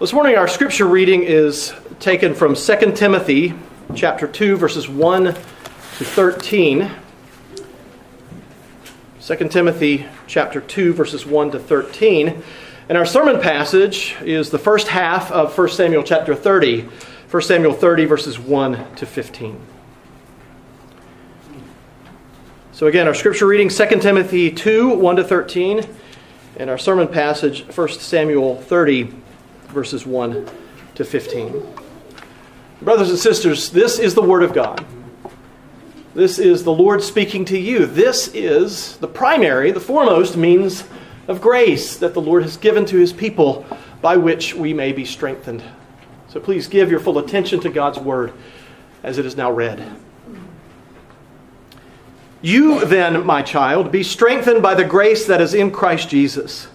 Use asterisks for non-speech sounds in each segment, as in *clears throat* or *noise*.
This morning our scripture reading is taken from 2 Timothy chapter 2 verses 1 to 13. 2 Timothy chapter 2 verses 1 to 13. And our sermon passage is the first half of 1 Samuel chapter 30. 1 Samuel 30 verses 1 to 15. So again, our scripture reading 2 Timothy 2 1 to 13 and our sermon passage 1 Samuel 30 verses 1 to 15. Brothers and sisters, this is the Word of God. This is the Lord speaking to you. This is the primary, the foremost means of grace that the Lord has given to His people by which we may be strengthened. So please give your full attention to God's Word as it is now read. You then, my child, be strengthened by the grace that is in Christ Jesus.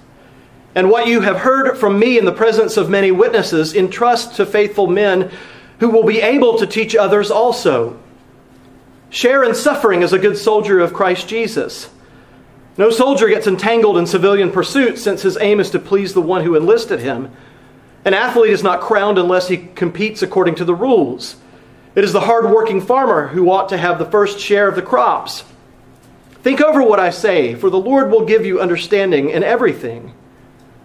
And what you have heard from me in the presence of many witnesses, entrust to faithful men who will be able to teach others also. Share in suffering as a good soldier of Christ Jesus. No soldier gets entangled in civilian pursuits since his aim is to please the one who enlisted him. An athlete is not crowned unless he competes according to the rules. It is the hard-working farmer who ought to have the first share of the crops. Think over what I say, for the Lord will give you understanding in everything.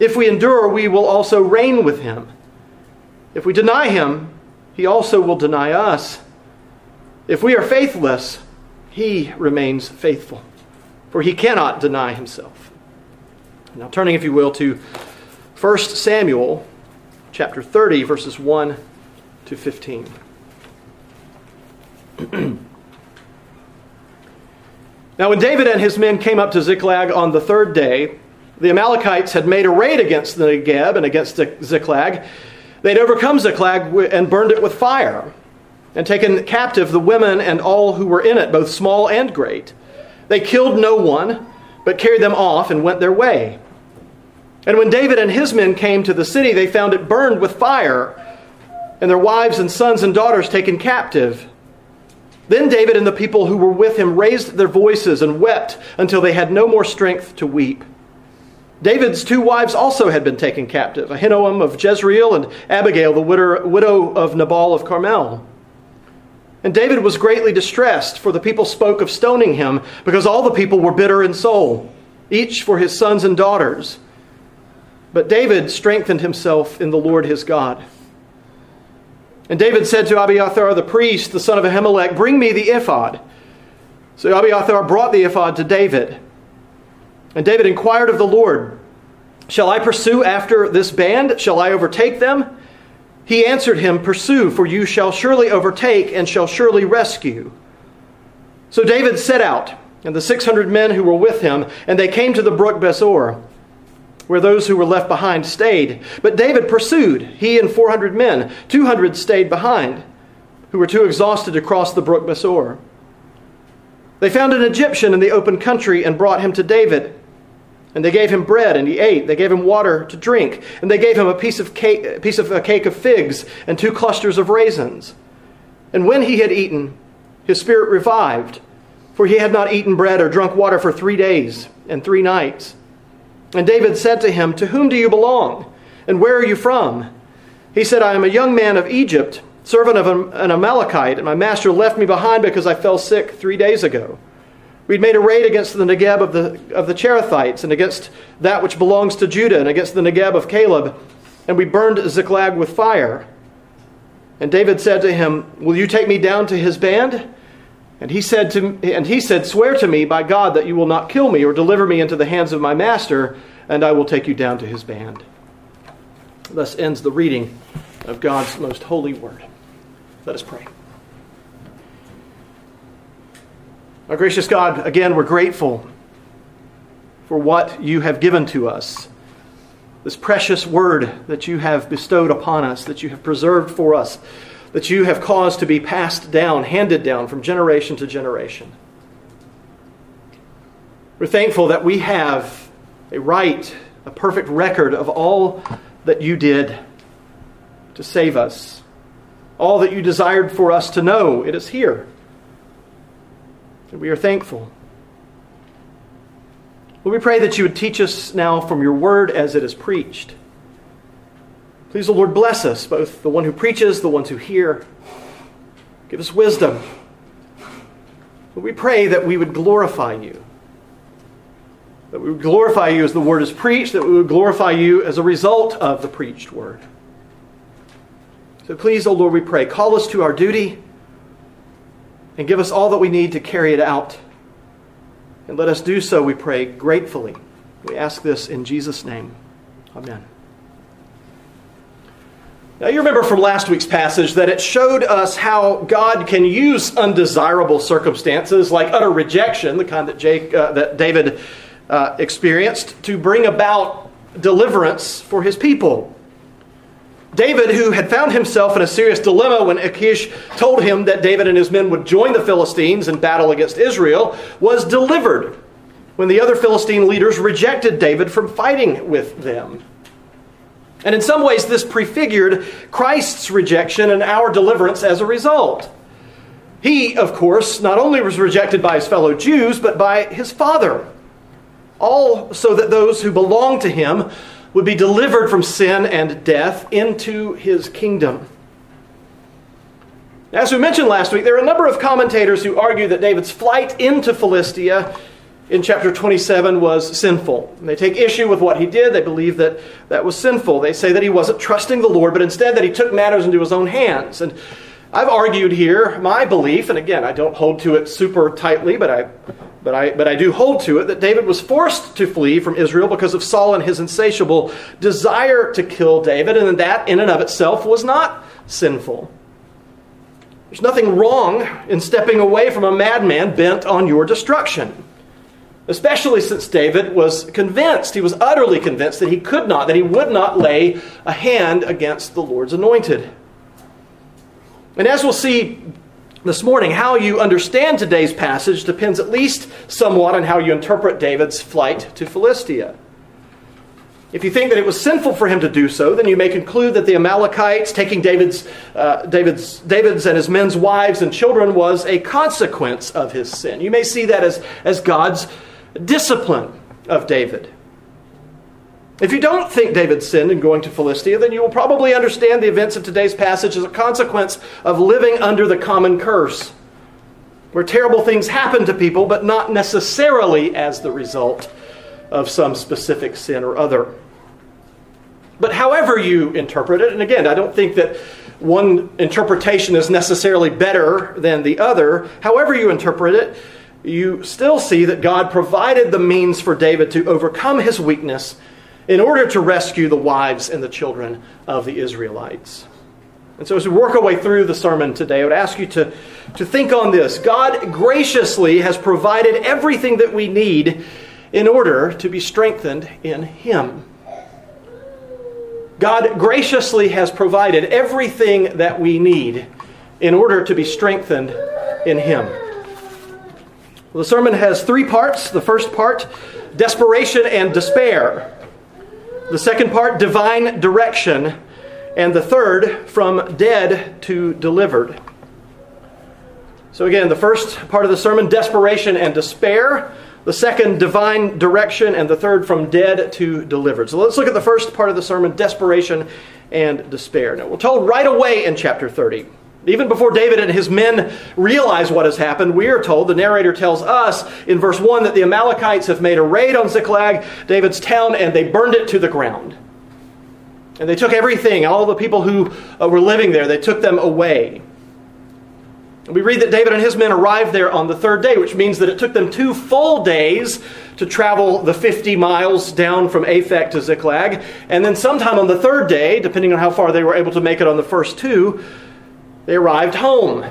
If we endure, we will also reign with him. If we deny him, he also will deny us. If we are faithless, he remains faithful, for he cannot deny himself. Now, turning, if you will, to 1 Samuel chapter 30, verses 1 to 15. *clears throat* now, when David and his men came up to Ziklag on the third day, the Amalekites had made a raid against the Negeb and against the Ziklag. They'd overcome Ziklag and burned it with fire, and taken captive the women and all who were in it, both small and great. They killed no one, but carried them off and went their way. And when David and his men came to the city, they found it burned with fire, and their wives and sons and daughters taken captive. Then David and the people who were with him raised their voices and wept until they had no more strength to weep. David's two wives also had been taken captive Ahinoam of Jezreel and Abigail, the widow of Nabal of Carmel. And David was greatly distressed, for the people spoke of stoning him, because all the people were bitter in soul, each for his sons and daughters. But David strengthened himself in the Lord his God. And David said to Abiathar the priest, the son of Ahimelech, Bring me the ephod. So Abiathar brought the ephod to David. And David inquired of the Lord, Shall I pursue after this band? Shall I overtake them? He answered him, Pursue, for you shall surely overtake and shall surely rescue. So David set out, and the 600 men who were with him, and they came to the brook Besor, where those who were left behind stayed. But David pursued, he and 400 men. 200 stayed behind, who were too exhausted to cross the brook Besor. They found an Egyptian in the open country and brought him to David. And they gave him bread, and he ate. They gave him water to drink, and they gave him a piece of cake, a piece of a cake of figs and two clusters of raisins. And when he had eaten, his spirit revived, for he had not eaten bread or drunk water for three days and three nights. And David said to him, To whom do you belong, and where are you from? He said, I am a young man of Egypt, servant of an Amalekite, and my master left me behind because I fell sick three days ago. We'd made a raid against the Negeb of the, of the Cherethites and against that which belongs to Judah and against the Negeb of Caleb, and we burned Ziklag with fire. And David said to him, Will you take me down to his band? And he said to and he said, Swear to me by God that you will not kill me or deliver me into the hands of my master, and I will take you down to his band. Thus ends the reading of God's most holy word. Let us pray. Our gracious God, again, we're grateful for what you have given to us. this precious word that you have bestowed upon us, that you have preserved for us, that you have caused to be passed down, handed down from generation to generation. We're thankful that we have a right, a perfect record of all that you did to save us. All that you desired for us to know, it is here. And we are thankful. Lord, we pray that you would teach us now from your word as it is preached. Please, the Lord, bless us, both the one who preaches, the ones who hear. Give us wisdom. We pray that we would glorify you. That we would glorify you as the word is preached, that we would glorify you as a result of the preached word. So please, O oh Lord, we pray, call us to our duty and give us all that we need to carry it out. And let us do so, we pray, gratefully. We ask this in Jesus' name. Amen. Now, you remember from last week's passage that it showed us how God can use undesirable circumstances like utter rejection, the kind that, Jake, uh, that David uh, experienced, to bring about deliverance for his people. David, who had found himself in a serious dilemma when Achish told him that David and his men would join the Philistines in battle against Israel, was delivered when the other Philistine leaders rejected David from fighting with them. And in some ways, this prefigured Christ's rejection and our deliverance as a result. He, of course, not only was rejected by his fellow Jews, but by his Father. All so that those who belong to him would be delivered from sin and death into his kingdom. As we mentioned last week, there are a number of commentators who argue that David's flight into Philistia in chapter 27 was sinful. They take issue with what he did. They believe that that was sinful. They say that he wasn't trusting the Lord, but instead that he took matters into his own hands. And I've argued here my belief, and again, I don't hold to it super tightly, but I but I, but I do hold to it that David was forced to flee from Israel because of Saul and his insatiable desire to kill David, and that in and of itself was not sinful. There's nothing wrong in stepping away from a madman bent on your destruction. Especially since David was convinced, he was utterly convinced that he could not, that he would not lay a hand against the Lord's anointed. And as we'll see this morning, how you understand today's passage depends at least somewhat on how you interpret David's flight to Philistia. If you think that it was sinful for him to do so, then you may conclude that the Amalekites taking David's, uh, David's, David's and his men's wives and children was a consequence of his sin. You may see that as, as God's discipline of David. If you don't think David sinned in going to Philistia, then you will probably understand the events of today's passage as a consequence of living under the common curse, where terrible things happen to people, but not necessarily as the result of some specific sin or other. But however you interpret it, and again, I don't think that one interpretation is necessarily better than the other, however you interpret it, you still see that God provided the means for David to overcome his weakness in order to rescue the wives and the children of the Israelites. And so, as we work our way through the sermon today, I would ask you to, to think on this. God graciously has provided everything that we need in order to be strengthened in Him. God graciously has provided everything that we need in order to be strengthened in Him. Well, the sermon has three parts. The first part, desperation and despair. The second part, divine direction. And the third, from dead to delivered. So, again, the first part of the sermon, desperation and despair. The second, divine direction. And the third, from dead to delivered. So, let's look at the first part of the sermon, desperation and despair. Now, we're told right away in chapter 30 even before David and his men realize what has happened, we are told, the narrator tells us in verse 1 that the Amalekites have made a raid on Ziklag, David's town, and they burned it to the ground. And they took everything, all the people who uh, were living there, they took them away. We read that David and his men arrived there on the third day, which means that it took them two full days to travel the 50 miles down from Aphek to Ziklag. And then sometime on the third day, depending on how far they were able to make it on the first two, they arrived home.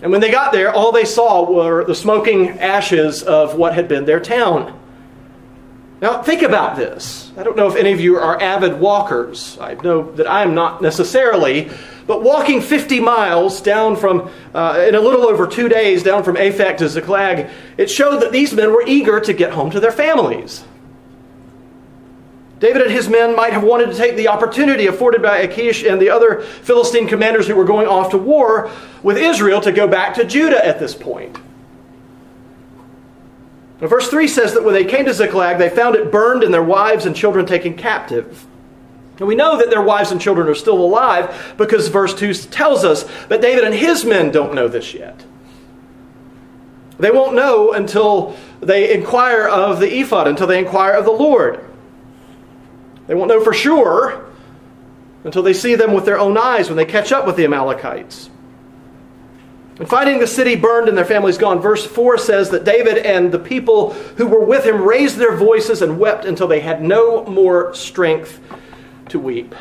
And when they got there, all they saw were the smoking ashes of what had been their town. Now, think about this. I don't know if any of you are avid walkers. I know that I am not necessarily, but walking 50 miles down from, uh, in a little over two days, down from Aphek to Ziklag, it showed that these men were eager to get home to their families. David and his men might have wanted to take the opportunity afforded by Achish and the other Philistine commanders who were going off to war with Israel to go back to Judah at this point. Now, verse 3 says that when they came to Ziklag, they found it burned and their wives and children taken captive. And we know that their wives and children are still alive because verse 2 tells us that David and his men don't know this yet. They won't know until they inquire of the ephod, until they inquire of the Lord. They won't know for sure until they see them with their own eyes when they catch up with the Amalekites. And finding the city burned and their families gone, verse 4 says that David and the people who were with him raised their voices and wept until they had no more strength to weep.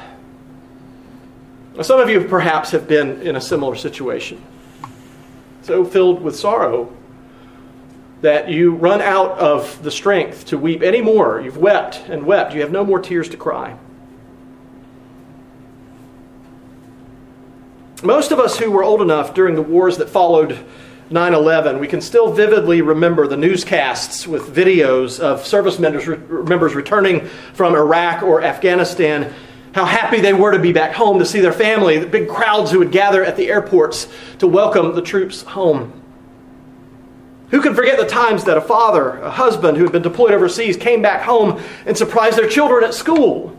Now, some of you perhaps have been in a similar situation, so filled with sorrow that you run out of the strength to weep anymore. You've wept and wept, you have no more tears to cry. Most of us who were old enough during the wars that followed 9 11, we can still vividly remember the newscasts with videos of service members, members returning from Iraq or Afghanistan, how happy they were to be back home to see their family, the big crowds who would gather at the airports to welcome the troops home. Who can forget the times that a father, a husband who had been deployed overseas came back home and surprised their children at school?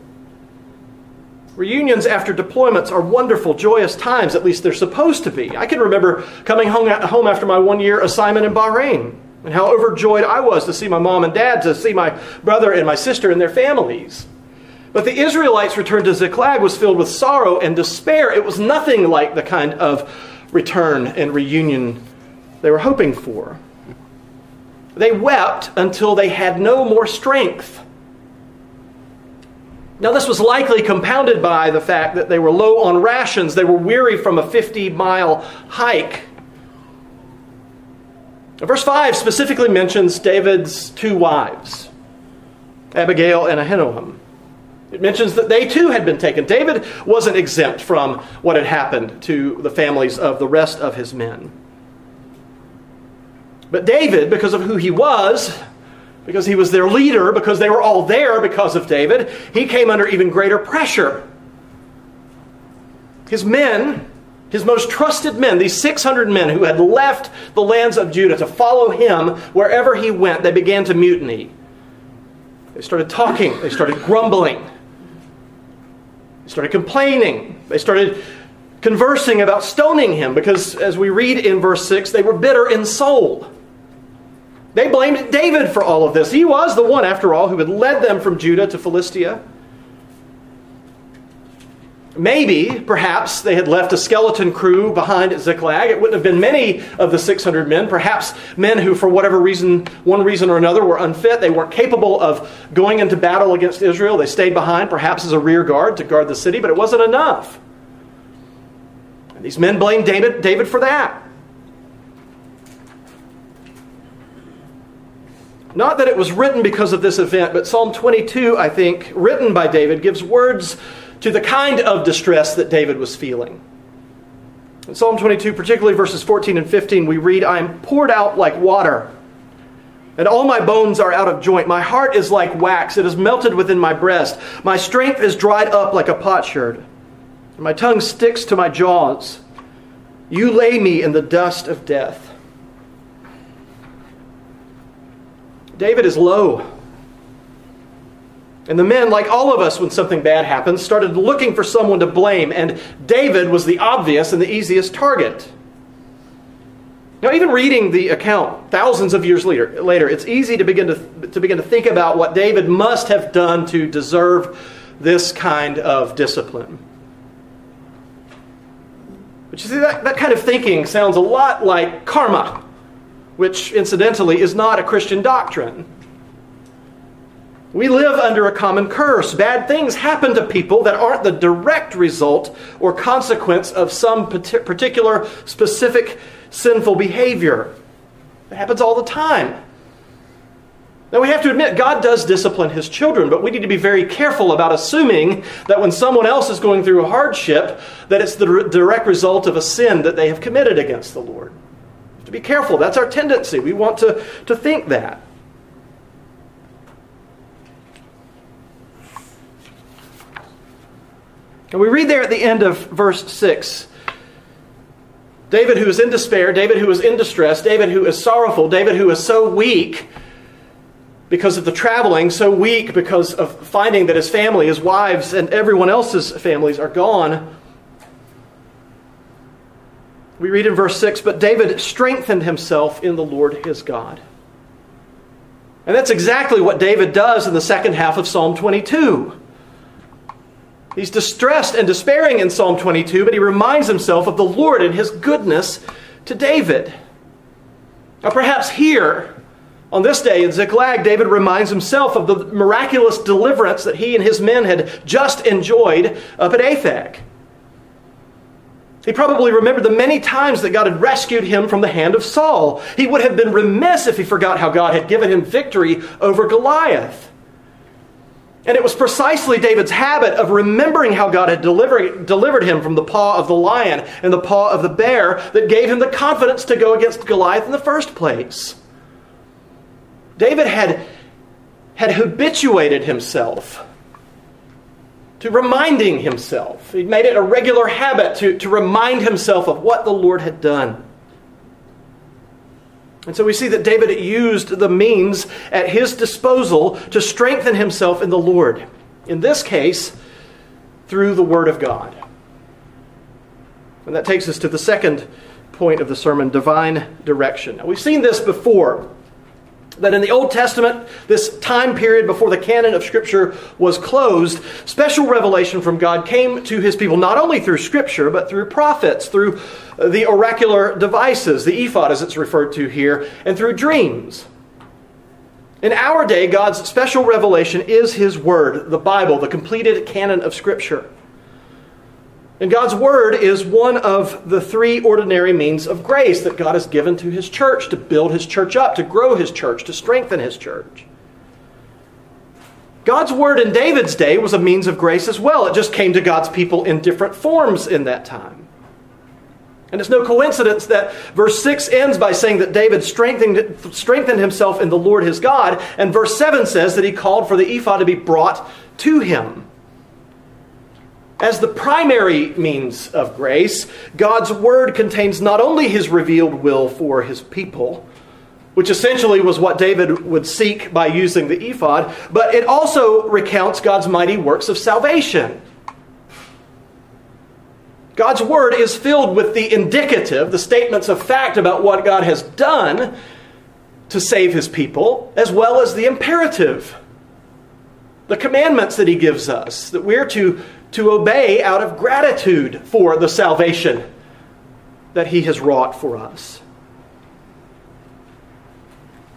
Reunions after deployments are wonderful, joyous times, at least they're supposed to be. I can remember coming home after my one year assignment in Bahrain and how overjoyed I was to see my mom and dad, to see my brother and my sister and their families. But the Israelites' return to Ziklag was filled with sorrow and despair. It was nothing like the kind of return and reunion they were hoping for. They wept until they had no more strength. Now, this was likely compounded by the fact that they were low on rations. They were weary from a 50 mile hike. Verse 5 specifically mentions David's two wives, Abigail and Ahinoam. It mentions that they too had been taken. David wasn't exempt from what had happened to the families of the rest of his men. But David, because of who he was, because he was their leader, because they were all there because of David, he came under even greater pressure. His men, his most trusted men, these 600 men who had left the lands of Judah to follow him wherever he went, they began to mutiny. They started talking, they started grumbling, they started complaining, they started conversing about stoning him because, as we read in verse 6, they were bitter in soul. They blamed David for all of this. He was the one, after all, who had led them from Judah to Philistia. Maybe, perhaps, they had left a skeleton crew behind at Ziklag. It wouldn't have been many of the 600 men. Perhaps men who, for whatever reason, one reason or another, were unfit. They weren't capable of going into battle against Israel. They stayed behind, perhaps as a rear guard to guard the city, but it wasn't enough. And these men blamed David, David for that. Not that it was written because of this event, but Psalm 22, I think, written by David, gives words to the kind of distress that David was feeling. In Psalm 22, particularly verses 14 and 15, we read, I am poured out like water, and all my bones are out of joint. My heart is like wax, it is melted within my breast. My strength is dried up like a potsherd, and my tongue sticks to my jaws. You lay me in the dust of death. David is low. And the men, like all of us when something bad happens, started looking for someone to blame, and David was the obvious and the easiest target. Now, even reading the account thousands of years later, later it's easy to begin to, to begin to think about what David must have done to deserve this kind of discipline. But you see, that, that kind of thinking sounds a lot like karma which incidentally is not a Christian doctrine. We live under a common curse. Bad things happen to people that aren't the direct result or consequence of some particular specific sinful behavior. It happens all the time. Now, we have to admit, God does discipline his children, but we need to be very careful about assuming that when someone else is going through a hardship, that it's the direct result of a sin that they have committed against the Lord. To be careful, that's our tendency. We want to, to think that. And we read there at the end of verse 6 David, who is in despair, David, who is in distress, David, who is sorrowful, David, who is so weak because of the traveling, so weak because of finding that his family, his wives, and everyone else's families are gone. We read in verse 6 But David strengthened himself in the Lord his God. And that's exactly what David does in the second half of Psalm 22. He's distressed and despairing in Psalm 22, but he reminds himself of the Lord and his goodness to David. Now, perhaps here, on this day in Ziklag, David reminds himself of the miraculous deliverance that he and his men had just enjoyed up at Aphek. He probably remembered the many times that God had rescued him from the hand of Saul. He would have been remiss if he forgot how God had given him victory over Goliath. And it was precisely David's habit of remembering how God had delivered, delivered him from the paw of the lion and the paw of the bear that gave him the confidence to go against Goliath in the first place. David had, had habituated himself to reminding himself. He'd made it a regular habit to, to remind himself of what the Lord had done. And so we see that David used the means at his disposal to strengthen himself in the Lord. In this case, through the Word of God. And that takes us to the second point of the sermon divine direction. Now, we've seen this before that in the Old Testament, this time period before the canon of Scripture was closed, special revelation from God came to his people not only through Scripture, but through prophets, through uh, the oracular devices, the ephod as it's referred to here, and through dreams. In our day, God's special revelation is His Word, the Bible, the completed canon of Scripture. And God's Word is one of the three ordinary means of grace that God has given to His church to build His church up, to grow His church, to strengthen His church. God's Word in David's day was a means of grace as well. It just came to God's people in different forms in that time. And it's no coincidence that verse 6 ends by saying that David strengthened, strengthened himself in the Lord his God, and verse 7 says that he called for the ephod to be brought to him. As the primary means of grace, God's Word contains not only His revealed will for His people, which essentially was what David would seek by using the ephod, but it also recounts God's mighty works of salvation. God's Word is filled with the indicative, the statements of fact about what God has done to save His people, as well as the imperative, the commandments that He gives us, that we're to to obey out of gratitude for the salvation that He has wrought for us.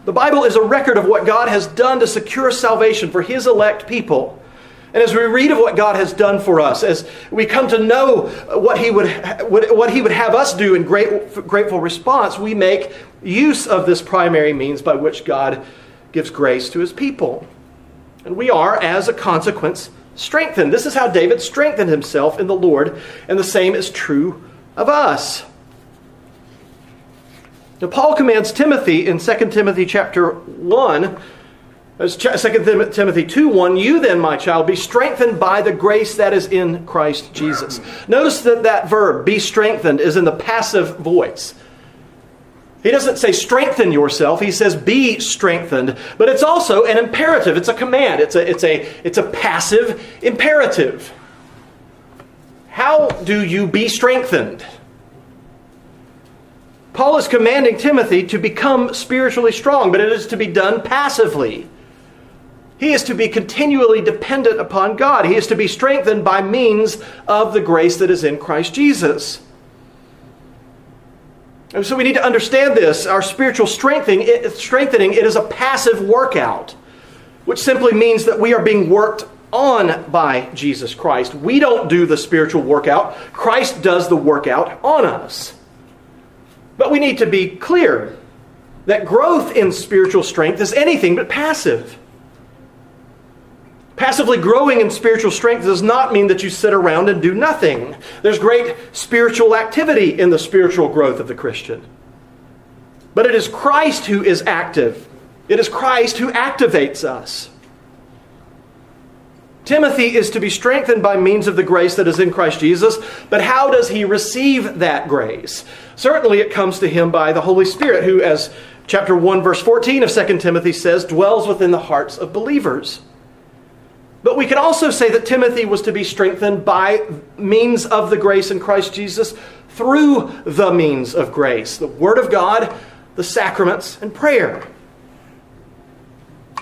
The Bible is a record of what God has done to secure salvation for His elect people. And as we read of what God has done for us, as we come to know what He would, what he would have us do in great, grateful response, we make use of this primary means by which God gives grace to His people. And we are, as a consequence, strengthened. This is how David strengthened himself in the Lord, and the same is true of us. Now, Paul commands Timothy in 2 Timothy chapter 1, uh, 2 Timothy 2 1, you then, my child, be strengthened by the grace that is in Christ Jesus. Notice that that verb, be strengthened, is in the passive voice. He doesn't say strengthen yourself, he says be strengthened. But it's also an imperative, it's a command, it's a, it's a, it's a passive imperative. How do you be strengthened? Paul is commanding Timothy to become spiritually strong, but it is to be done passively. He is to be continually dependent upon God. He is to be strengthened by means of the grace that is in Christ Jesus. So we need to understand this. Our spiritual strengthening, it, strengthening, it is a passive workout, which simply means that we are being worked on by Jesus Christ. We don't do the spiritual workout, Christ does the workout on us. But we need to be clear. that growth in spiritual strength is anything but passive. Passively growing in spiritual strength does not mean that you sit around and do nothing. There's great spiritual activity in the spiritual growth of the Christian. But it is Christ who is active, it is Christ who activates us. Timothy is to be strengthened by means of the grace that is in Christ Jesus, but how does he receive that grace? Certainly it comes to him by the Holy Spirit, who, as chapter 1, verse 14 of 2 Timothy says, dwells within the hearts of believers. But we can also say that Timothy was to be strengthened by means of the grace in Christ Jesus through the means of grace the Word of God, the sacraments, and prayer.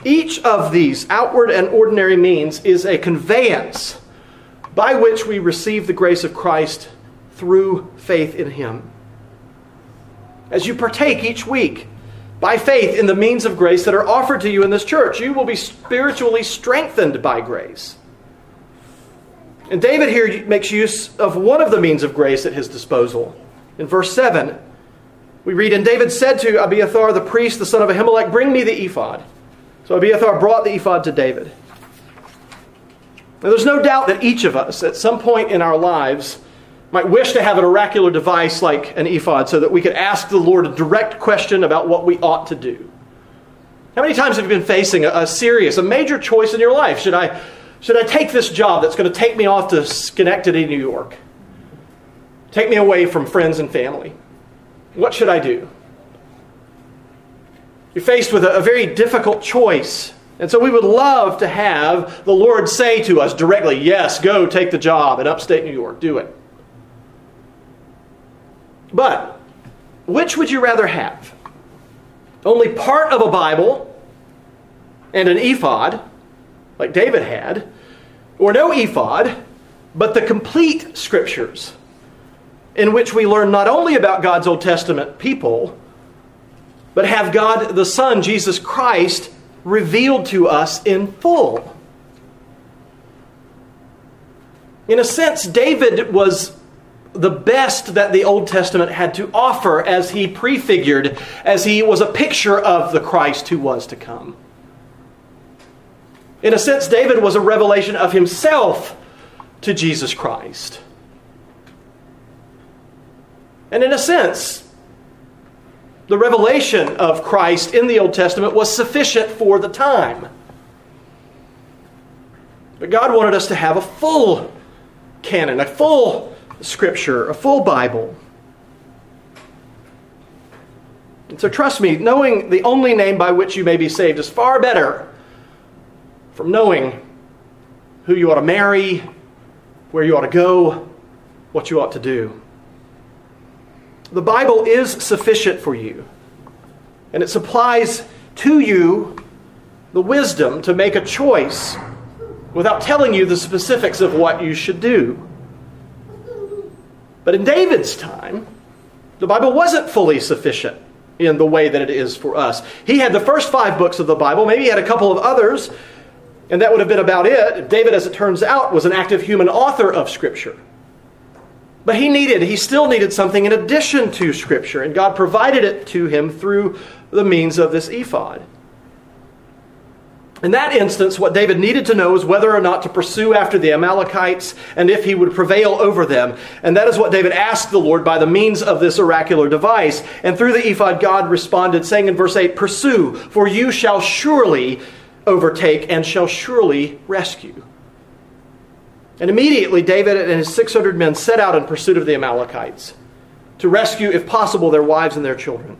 Each of these outward and ordinary means is a conveyance by which we receive the grace of Christ through faith in Him. As you partake each week by faith in the means of grace that are offered to you in this church, you will be spiritually strengthened by grace. And David here makes use of one of the means of grace at his disposal. In verse 7, we read, And David said to Abiathar the priest, the son of Ahimelech, Bring me the ephod. So Abiathar brought the ephod to David. Now, there's no doubt that each of us, at some point in our lives, might wish to have an oracular device like an ephod so that we could ask the Lord a direct question about what we ought to do. How many times have you been facing a, a serious, a major choice in your life? Should I, should I take this job that's going to take me off to Schenectady, New York? Take me away from friends and family? What should I do? You're faced with a, a very difficult choice. And so we would love to have the Lord say to us directly, Yes, go take the job in upstate New York, do it. But which would you rather have? Only part of a Bible and an ephod, like David had, or no ephod, but the complete scriptures, in which we learn not only about God's Old Testament people, but have God the Son, Jesus Christ, revealed to us in full. In a sense, David was the best that the Old Testament had to offer as he prefigured, as he was a picture of the Christ who was to come. In a sense, David was a revelation of himself to Jesus Christ. And in a sense, the revelation of Christ in the Old Testament was sufficient for the time. But God wanted us to have a full canon, a full scripture, a full Bible. And so trust me, knowing the only name by which you may be saved is far better from knowing who you ought to marry, where you ought to go, what you ought to do. The Bible is sufficient for you, and it supplies to you the wisdom to make a choice without telling you the specifics of what you should do. But in David's time, the Bible wasn't fully sufficient in the way that it is for us. He had the first five books of the Bible, maybe he had a couple of others, and that would have been about it. David, as it turns out, was an active human author of Scripture. But he needed, he still needed something in addition to Scripture, and God provided it to him through the means of this ephod. In that instance, what David needed to know was whether or not to pursue after the Amalekites and if he would prevail over them. And that is what David asked the Lord by the means of this oracular device. And through the ephod, God responded, saying in verse 8, Pursue, for you shall surely overtake and shall surely rescue. And immediately David and his 600 men set out in pursuit of the Amalekites to rescue, if possible, their wives and their children.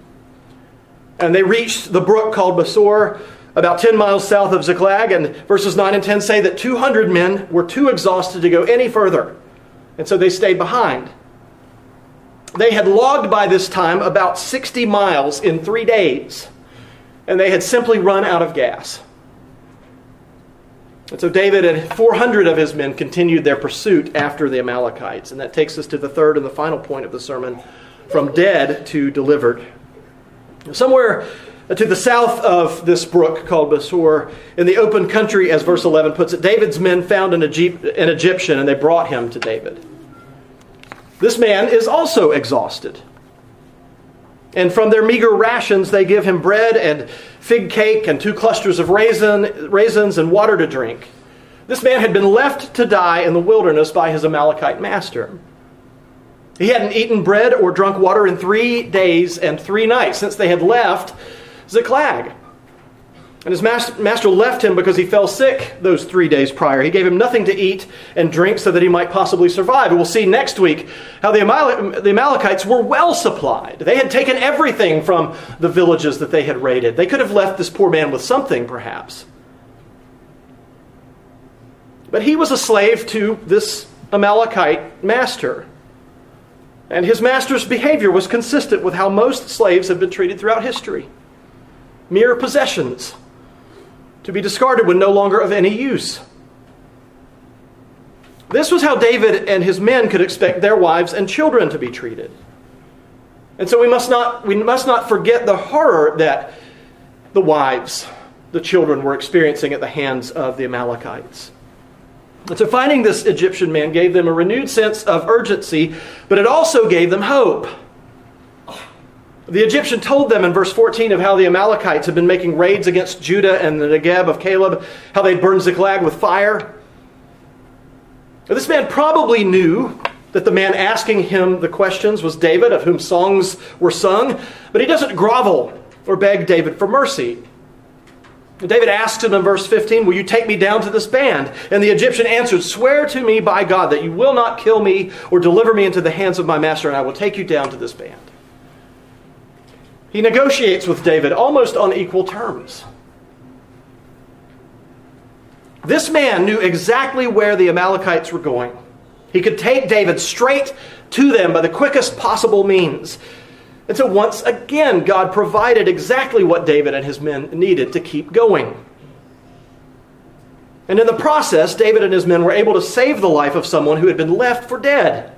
And they reached the brook called Besor, about 10 miles south of Ziklag. And verses 9 and 10 say that 200 men were too exhausted to go any further. And so they stayed behind. They had logged by this time about 60 miles in three days. And they had simply run out of gas. And so David and 400 of his men continued their pursuit after the Amalekites. And that takes us to the third and the final point of the sermon from dead to delivered. Somewhere to the south of this brook called Besor, in the open country, as verse 11 puts it, David's men found an, Egyptian and they brought him to David. This man is also exhausted. And from their meager rations, they give him bread and fig cake and two clusters of raisin, raisins and water to drink. This man had been left to die in the wilderness by his Amalekite master. He hadn't eaten bread or drunk water in three days and three nights since they had left Ziklag. And his master left him because he fell sick those three days prior. He gave him nothing to eat and drink so that he might possibly survive. We'll see next week how the, Amal- the Amalekites were well supplied. They had taken everything from the villages that they had raided. They could have left this poor man with something, perhaps. But he was a slave to this Amalekite master. And his master's behavior was consistent with how most slaves have been treated throughout history mere possessions to be discarded when no longer of any use. This was how David and his men could expect their wives and children to be treated. And so we must not, we must not forget the horror that the wives, the children were experiencing at the hands of the Amalekites. And so finding this Egyptian man gave them a renewed sense of urgency, but it also gave them hope. The Egyptian told them in verse 14 of how the Amalekites had been making raids against Judah and the Negeb of Caleb, how they'd burned Ziklag with fire. This man probably knew that the man asking him the questions was David, of whom songs were sung, but he doesn't grovel or beg David for mercy. David asked him in verse 15, Will you take me down to this band? And the Egyptian answered, Swear to me by God that you will not kill me or deliver me into the hands of my master, and I will take you down to this band. He negotiates with David almost on equal terms. This man knew exactly where the Amalekites were going. He could take David straight to them by the quickest possible means. And so, once again, God provided exactly what David and his men needed to keep going. And in the process, David and his men were able to save the life of someone who had been left for dead.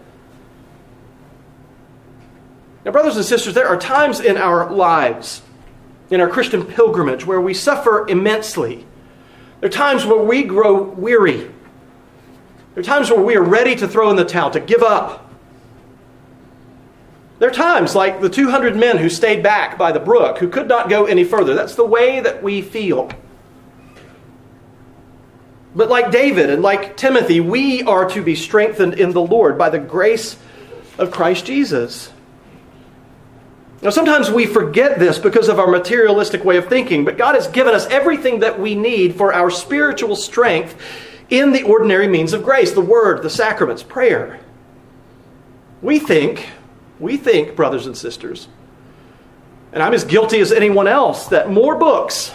Now, brothers and sisters, there are times in our lives, in our Christian pilgrimage, where we suffer immensely. There are times where we grow weary. There are times where we are ready to throw in the towel, to give up. There are times like the 200 men who stayed back by the brook, who could not go any further. That's the way that we feel. But like David and like Timothy, we are to be strengthened in the Lord by the grace of Christ Jesus. Now, sometimes we forget this because of our materialistic way of thinking, but God has given us everything that we need for our spiritual strength in the ordinary means of grace the Word, the sacraments, prayer. We think, we think, brothers and sisters, and I'm as guilty as anyone else, that more books,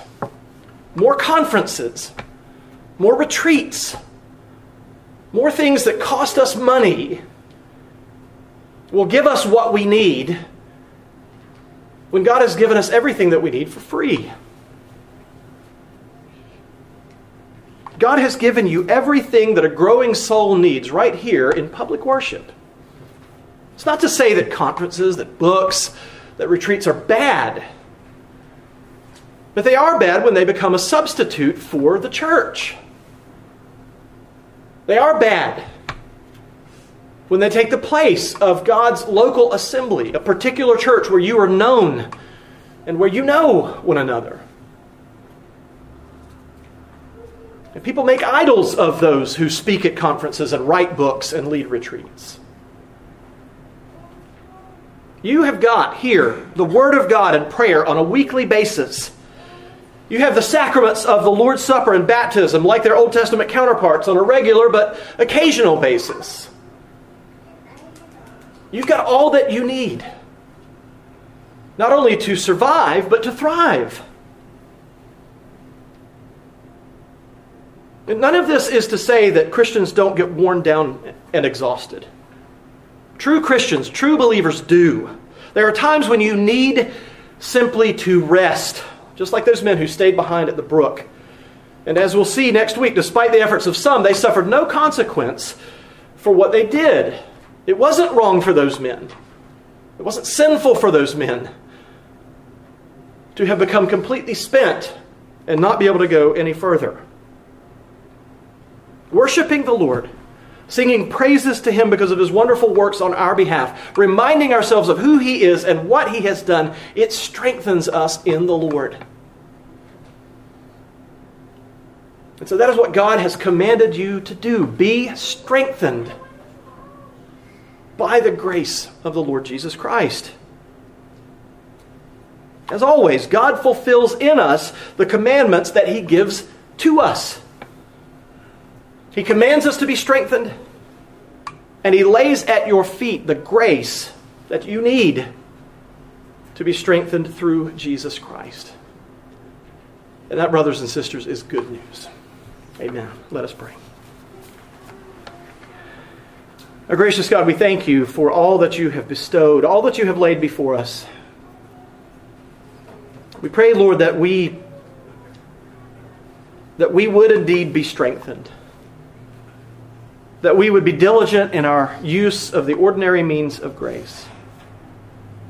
more conferences, more retreats, more things that cost us money will give us what we need when God has given us everything that we need for free. God has given you everything that a growing soul needs right here in public worship. It's not to say that conferences, that books, that retreats are bad. But they are bad when they become a substitute for the church. They are bad when they take the place of God's local assembly, a particular church where you are known and where you know one another. And people make idols of those who speak at conferences and write books and lead retreats. You have got here the Word of God and prayer on a weekly basis. You have the sacraments of the Lord's Supper and baptism, like their Old Testament counterparts, on a regular but occasional basis. You've got all that you need. Not only to survive, but to thrive. And none of this is to say that Christians don't get worn down and exhausted. True Christians, true believers do. There are times when you need simply to rest, just like those men who stayed behind at the brook. And as we'll see next week, despite the efforts of some, they suffered no consequence for what they did. It wasn't wrong for those men, it wasn't sinful for those men to have become completely spent and not be able to go any further. Worshipping the Lord, singing praises to Him because of His wonderful works on our behalf, reminding ourselves of who He is and what He has done, it strengthens us in the Lord. And so that is what God has commanded you to do. Be strengthened by the grace of the Lord Jesus Christ. As always, God fulfills in us the commandments that He gives to us. He commands us to be strengthened, and He lays at your feet the grace that you need to be strengthened through Jesus Christ. And that, brothers and sisters, is good news. Amen. Let us pray. Our gracious God, we thank you for all that you have bestowed, all that you have laid before us. We pray, Lord, that we that we would indeed be strengthened. That we would be diligent in our use of the ordinary means of grace.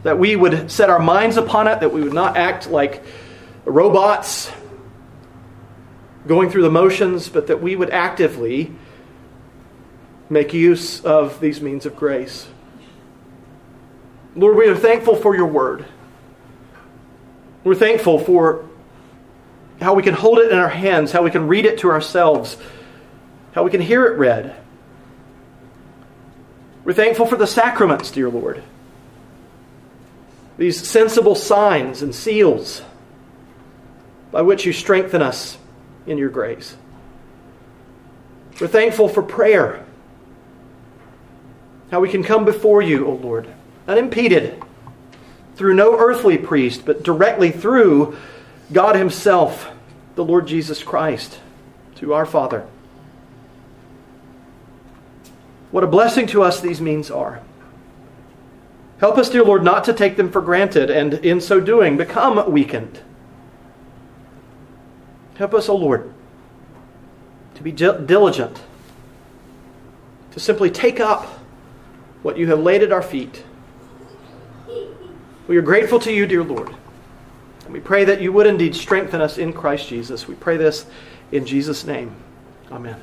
That we would set our minds upon it, that we would not act like robots going through the motions, but that we would actively make use of these means of grace. Lord, we are thankful for your word. We're thankful for how we can hold it in our hands, how we can read it to ourselves, how we can hear it read. We're thankful for the sacraments, dear Lord. These sensible signs and seals by which you strengthen us in your grace. We're thankful for prayer. How we can come before you, O Lord, unimpeded through no earthly priest, but directly through God Himself, the Lord Jesus Christ, to our Father. What a blessing to us these means are. Help us, dear Lord, not to take them for granted and in so doing become weakened. Help us, O Lord, to be diligent, to simply take up what you have laid at our feet. We are grateful to you, dear Lord. And we pray that you would indeed strengthen us in Christ Jesus. We pray this in Jesus' name. Amen.